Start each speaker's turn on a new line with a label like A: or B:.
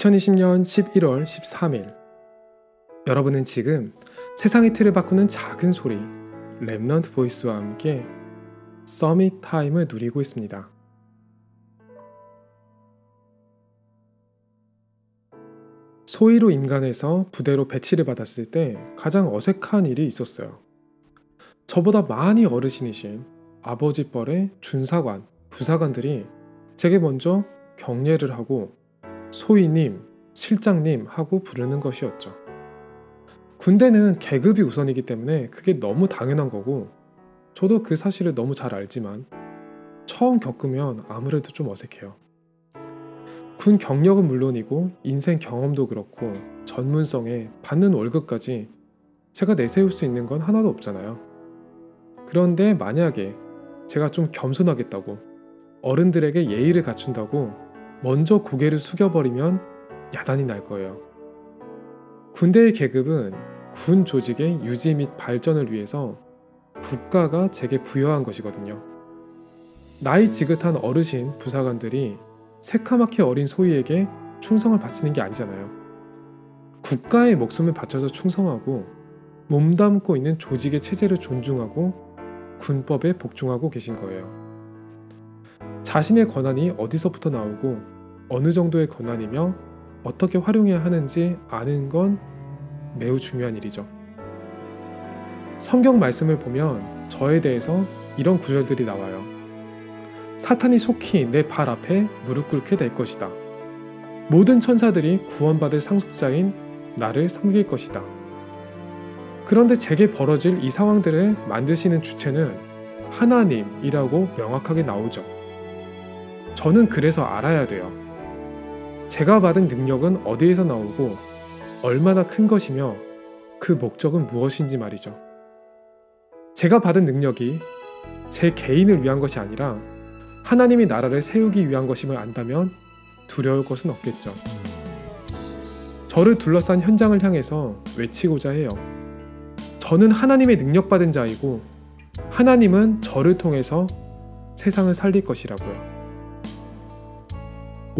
A: 2020년 11월 13일 여러분은 지금 세상의 틀을 바꾸는 작은 소리 Remnant Voice와 함께 Summit Time을 누리고 있습니다. 소위로 임관해서 부대로 배치를 받았을 때 가장 어색한 일이 있었어요. 저보다 많이 어르신이신 아버지 뻘의 준사관, 부사관들이 제게 먼저 경례를 하고 소위님, 실장님 하고 부르는 것이었죠. 군대는 계급이 우선이기 때문에 그게 너무 당연한 거고 저도 그 사실을 너무 잘 알지만 처음 겪으면 아무래도 좀 어색해요. 군 경력은 물론이고 인생 경험도 그렇고 전문성에 받는 월급까지 제가 내세울 수 있는 건 하나도 없잖아요. 그런데 만약에 제가 좀 겸손하겠다고 어른들에게 예의를 갖춘다고 먼저 고개를 숙여버리면 야단이 날 거예요. 군대의 계급은 군 조직의 유지 및 발전을 위해서 국가가 제게 부여한 것이거든요. 나이 지긋한 어르신 부사관들이 새카맣게 어린 소위에게 충성을 바치는 게 아니잖아요. 국가의 목숨을 바쳐서 충성하고 몸담고 있는 조직의 체제를 존중하고 군법에 복종하고 계신 거예요. 자신의 권한이 어디서부터 나오고 어느 정도의 권한이며 어떻게 활용해야 하는지 아는 건 매우 중요한 일이죠. 성경 말씀을 보면 저에 대해서 이런 구절들이 나와요. 사탄이 속히 내 발 앞에 무릎 꿇게 될 것이다. 모든 천사들이 구원받을 상속자인 나를 섬길 것이다. 그런데 제게 벌어질 이 상황들을 만드시는 주체는 하나님이라고 명확하게 나오죠. 저는 그래서 알아야 돼요. 제가 받은 능력은 어디에서 나오고 얼마나 큰 것이며 그 목적은 무엇인지 말이죠. 제가 받은 능력이 제 개인을 위한 것이 아니라 하나님이 나라를 세우기 위한 것임을 안다면 두려울 것은 없겠죠. 저를 둘러싼 현장을 향해서 외치고자 해요. 저는 하나님의 능력받은 자이고 하나님은 저를 통해서 세상을 살릴 것이라고요.